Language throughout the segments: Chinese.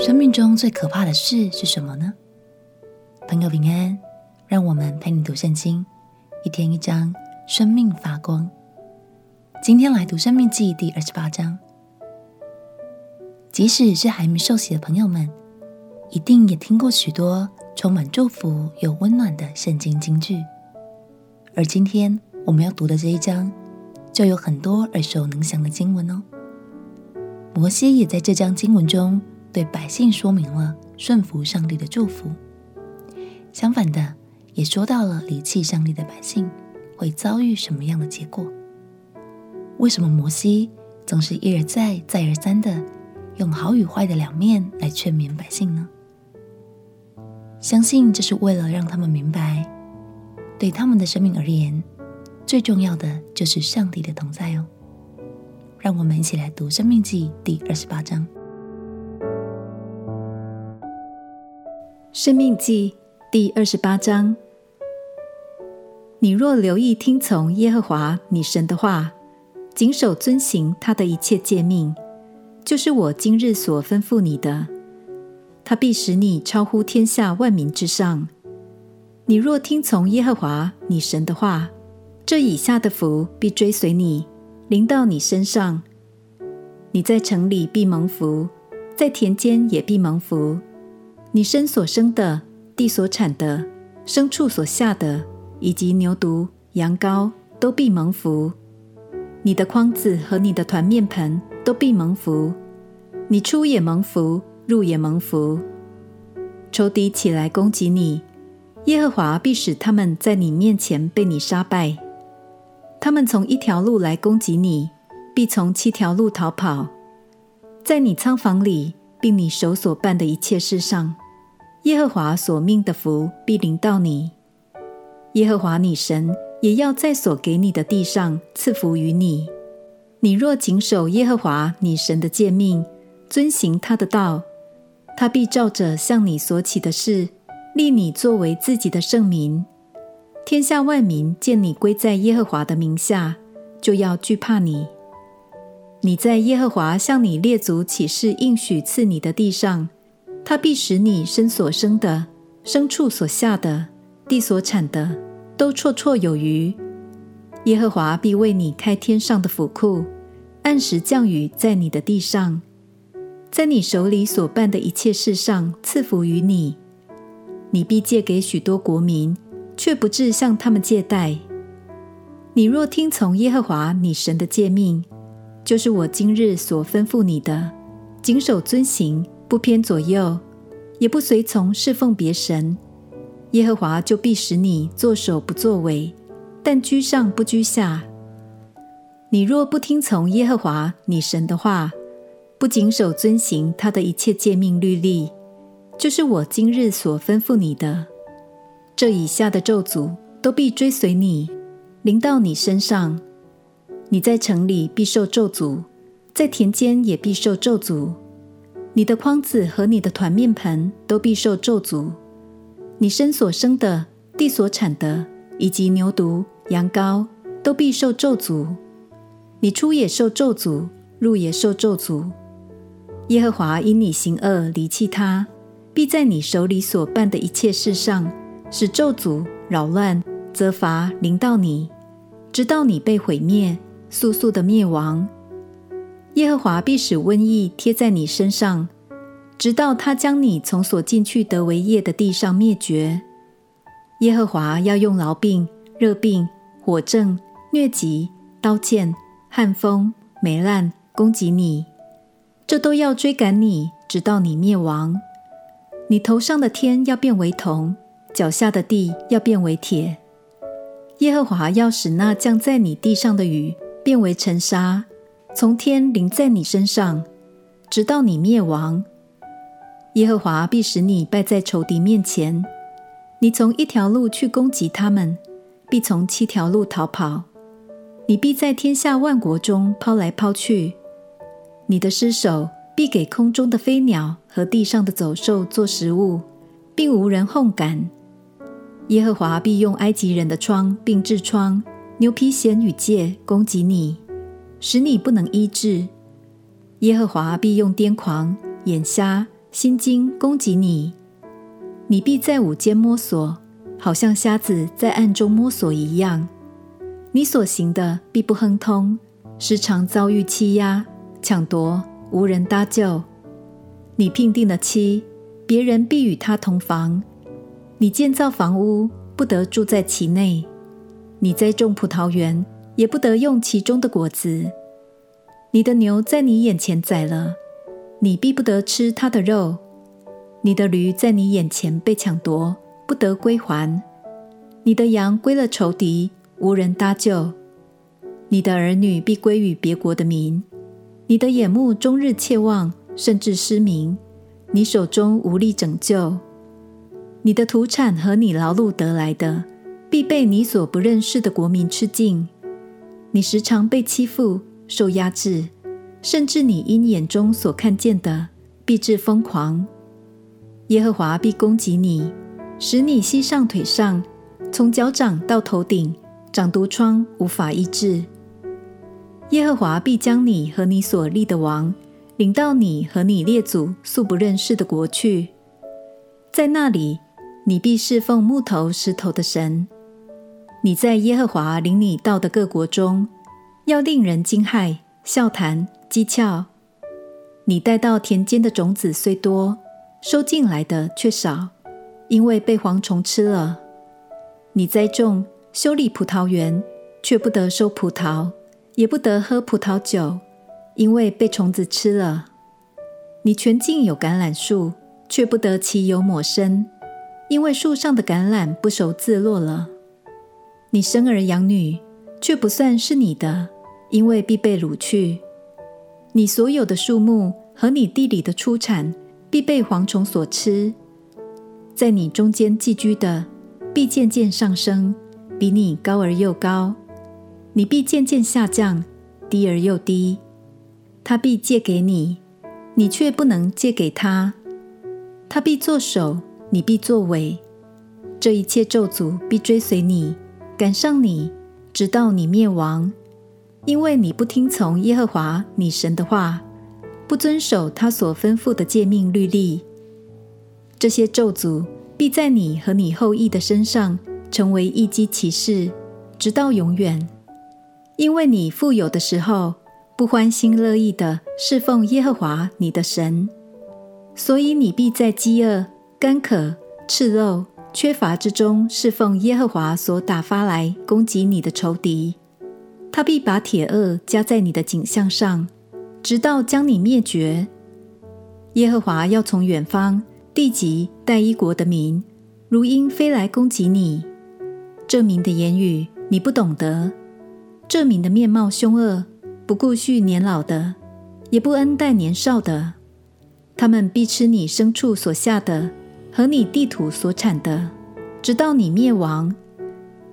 生命中最可怕的事是什么呢？朋友平安，让我们陪你读圣经，一天一章，生命发光。今天来读《生命记》第二十八章。即使是还没受洗的朋友们，一定也听过许多充满祝福又温暖的圣经金句。而今天我们要读的这一章，就有很多耳熟能详的经文哦。摩西也在这章经文中。对百姓说明了顺服上帝的祝福，相反的，也说到了离弃上帝的百姓会遭遇什么样的结果。为什么摩西总是一而再、再而三的用好与坏的两面来劝勉百姓呢？相信这是为了让他们明白，对他们的生命而言，最重要的就是上帝的同在哦。让我们一起来读《生命记》第二十八章。生命记第二十八章：你若留意听从耶和华你神的话，谨守遵行他的一切诫命，就是我今日所吩咐你的，他必使你超乎天下万民之上。你若听从耶和华你神的话，这以下的福必追随你，临到你身上。你在城里必蒙福，在田间也必蒙福。你身所生的、地所产的、牲畜所下的，以及牛犊、羊羔，都必蒙福。你的筐子和你的团面盆都必蒙福。你出也蒙福，入也蒙福。仇敌起来攻击你，耶和华必使他们在你面前被你杀败。他们从一条路来攻击你，必从七条路逃跑。在你仓房里。并你手所办的一切事上，耶和华所命的福必临到你。耶和华你神也要在所给你的地上赐福于你。你若谨守耶和华你神的诫命，遵行他的道，他必照着向你所起的事，立你作为自己的圣民。天下万民见你归在耶和华的名下，就要惧怕你。你在耶和华向你列祖起誓应许赐你的地上，他必使你身所生的、牲畜所下的、地所产的，都绰绰有余。耶和华必为你开天上的府库，按时降雨在你的地上，在你手里所办的一切事上赐福于你。你必借给许多国民，却不至向他们借贷。你若听从耶和华你神的诫命，就是我今日所吩咐你的，谨守遵行，不偏左右，也不随从侍奉别神。耶和华就必使你作首不作尾，但居上不居下。你若不听从耶和华你神的话，不谨守遵行他的一切诫命律例，就是我今日所吩咐你的，这以下的咒诅都必追随你，临到你身上。你在城里必受咒诅，在田间也必受咒诅。你的筐子和你的团面盆都必受咒诅。你身所生的、地所产的，以及牛犊、羊羔，都必受咒诅。你出也受咒诅，入也受咒诅。耶和华因你行恶离弃他，必在你手里所办的一切事上，使咒诅、扰乱、责罚临到你，直到你被毁灭。速速的灭亡，耶和华必使瘟疫贴在你身上，直到他将你从所进去得为业的地上灭绝。耶和华要用痨病、热病、火症、疟疾、刀剑、旱风、霉烂攻击你，这都要追赶你，直到你灭亡。你头上的天要变为铜，脚下的地要变为铁。耶和华要使那降在你地上的雨，变为尘沙，从天临在你身上，直到你灭亡。耶和华必使你败在仇敌面前。你从一条路去攻击他们，必从七条路逃跑。你必在天下万国中抛来抛去。你的尸首必给空中的飞鸟和地上的走兽做食物，并无人烘干。耶和华必用埃及人的疮并痔疮。牛皮癣与疥攻击你，使你不能医治。耶和华必用癫狂、眼瞎、心惊攻击你，你必在午间摸索，好像瞎子在暗中摸索一样。你所行的必不亨通，时常遭遇欺压、抢夺，无人搭救。你聘定了妻，别人必与他同房；你建造房屋，不得住在其内；你栽种葡萄园，也不得用其中的果子。你的牛在你眼前宰了，你必不得吃它的肉；你的驴在你眼前被抢夺，不得归还；你的羊归了仇敌。无人搭救，你的儿女必归于别国的民；你的眼目终日切望，甚至失明；你手中无力拯救，你的土产和你劳碌得来的，必被你所不认识的国民吃尽。你时常被欺负、受压制，甚至你因眼中所看见的，必致疯狂。耶和华必攻击你，使你膝上腿上，从脚掌到头顶。长毒疮，无法医治。耶和华必将你和你所立的王领到你和你列祖素不认识的国去，在那里你必侍奉木头石头的神。你在耶和华领你到的各国中，要令人惊骇、笑谈、讥诮。你带到田间的种子虽多，收进来的却少，因为被蝗虫吃了。你栽种。修理葡萄园，却不得收葡萄，也不得喝葡萄酒，因为被虫子吃了。你全境有橄榄树，却不得其油抹身，因为树上的橄榄不熟自落了。你生儿养女，却不算是你的，因为必被掳去。你所有的树木和你地里的出产，必被蝗虫所吃。在你中间寄居的，必渐渐上升。比你高而又高，你必渐渐下降，低而又低。他必借给你，你却不能借给他。他必作首，你必作尾。这一切咒诅必追随你，赶上你，直到你灭亡，因为你不听从耶和华你神的话，不遵守他所吩咐的诫命律例。这些咒诅必在你和你后裔的身上。成为异迹奇事，直到永远。因为你富有的时候，不欢心乐意地侍奉耶和华你的神，所以你必在饥饿、干渴、赤肉、缺乏之中侍奉耶和华所打发来攻击你的仇敌。他必把铁轭加在你的颈项上，直到将你灭绝。耶和华要从远方地极带一国的民，如鹰飞来攻击你。这民的言语你不懂得，这民的面貌凶恶，不顾恤年老的，也不恩待年少的。他们必吃你牲畜所下的和你地土所产的，直到你灭亡。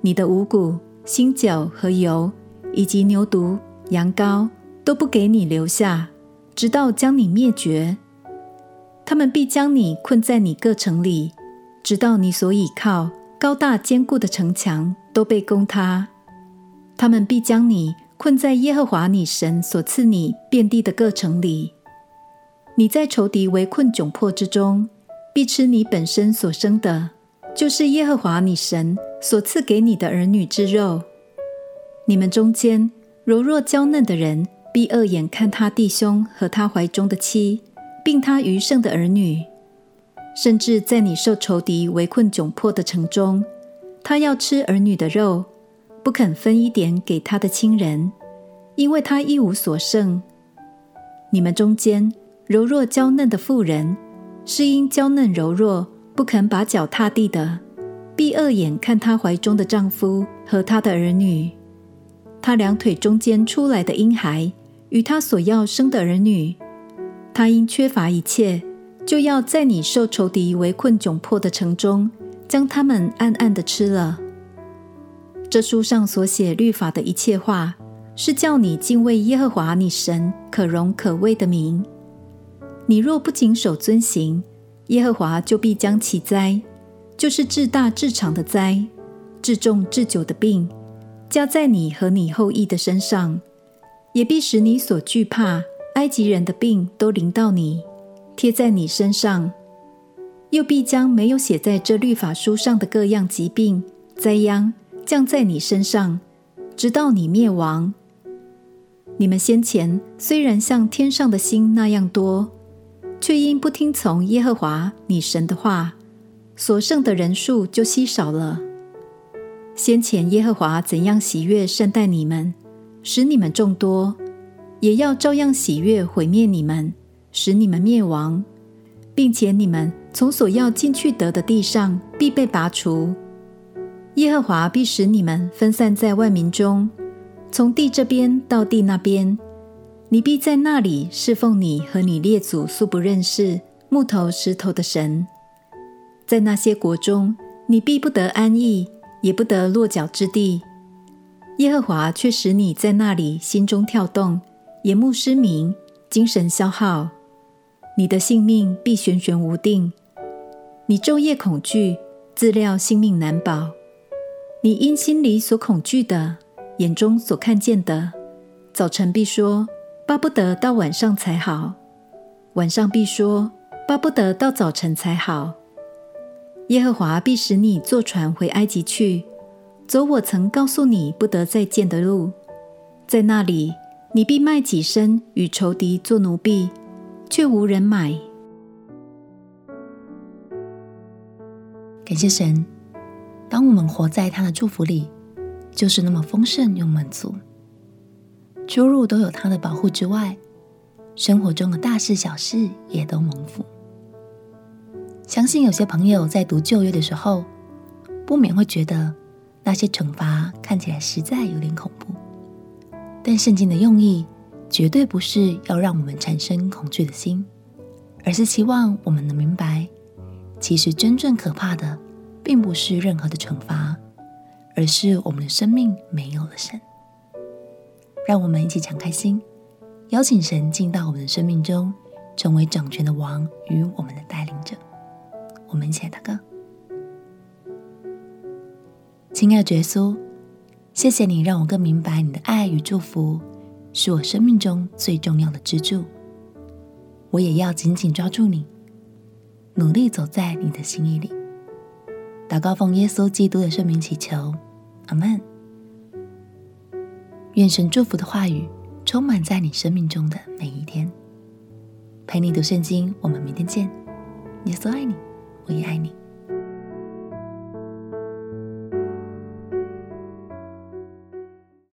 你的五谷、新酒和油，以及牛犊、羊羔，都不给你留下，直到将你灭绝。他们必将你困在你各城里，直到你所倚靠。高大坚固的城墙都被攻塌，他们必将你困在耶和华你神所赐你遍地的各城里。你在仇敌围困窘迫之中，必吃你本身所生的，就是耶和华你神所赐给你的儿女之肉。你们中间柔弱娇嫩的人，必恶眼看他弟兄和他怀中的妻，并他余剩的儿女。甚至在你受仇敌围困窘迫的城中，他要吃儿女的肉，不肯分一点给他的亲人，因为他一无所剩。你们中间柔弱娇嫩的妇人，是因娇嫩柔弱，不肯把脚踏地的，必恶眼看她怀中的丈夫和她的儿女，她两腿中间出来的婴孩与她所要生的儿女，她因缺乏一切。就要在你受仇敌围困窘迫的城中，将他们暗暗的吃了。这书上所写律法的一切话，是叫你敬畏耶和华你神可荣可畏的名。你若不谨守遵行，耶和华就必将其灾，就是至大至长的灾，至重至久的病，加在你和你后裔的身上，也必使你所惧怕埃及人的病都临到你。贴在你身上，又必将没有写在这律法书上的各样疾病、灾殃降在你身上，直到你灭亡。你们先前虽然像天上的星那样多，却因不听从耶和华你神的话，所剩的人数就稀少了。先前耶和华怎样喜悦善待你们，使你们众多，也要照样喜悦毁灭你们，使你们灭亡，并且你们从所要进去得的地上必被拔除。耶和华必使你们分散在万民中，从地这边到地那边，你必在那里侍奉你和你列祖素不认识木头石头的神。在那些国中，你必不得安逸。也不得落脚之地，耶和华却使你在那里心中跳动，眼目失明，精神消耗，你的性命必悬悬无定。你昼夜恐惧，自料性命难保。你因心里所恐惧的，眼中所看见的，早晨必说巴不得到晚上才好，晚上必说巴不得到早晨才好。耶和华必使你坐船回埃及去，走我曾告诉你不得再见的路。在那里，你必卖己身与仇敌做奴婢，却无人买。感谢神，当我们活在他的祝福里，就是那么丰盛又满足。出入都有他的保护之外，生活中的大事小事也都蒙福。相信有些朋友在读旧约的时候，不免会觉得那些惩罚看起来实在有点恐怖。但圣经的用意绝对不是要让我们产生恐惧的心，而是希望我们能明白，其实真正可怕的，并不是任何的惩罚，而是我们的生命没有了神。让我们一起敞开心，邀请神进到我们的生命中，成为掌权的王与我们的带领者。我们一起来祷告，亲爱的耶稣，谢谢你让我更明白你的爱与祝福是我生命中最重要的支柱。我也要紧紧抓住你，努力走在你的心意里。祷告奉耶稣基督的圣名祈求，阿门。愿神祝福的话语充满在你生命中的每一天。陪你读圣经，我们明天见。耶稣爱你。我也爱你。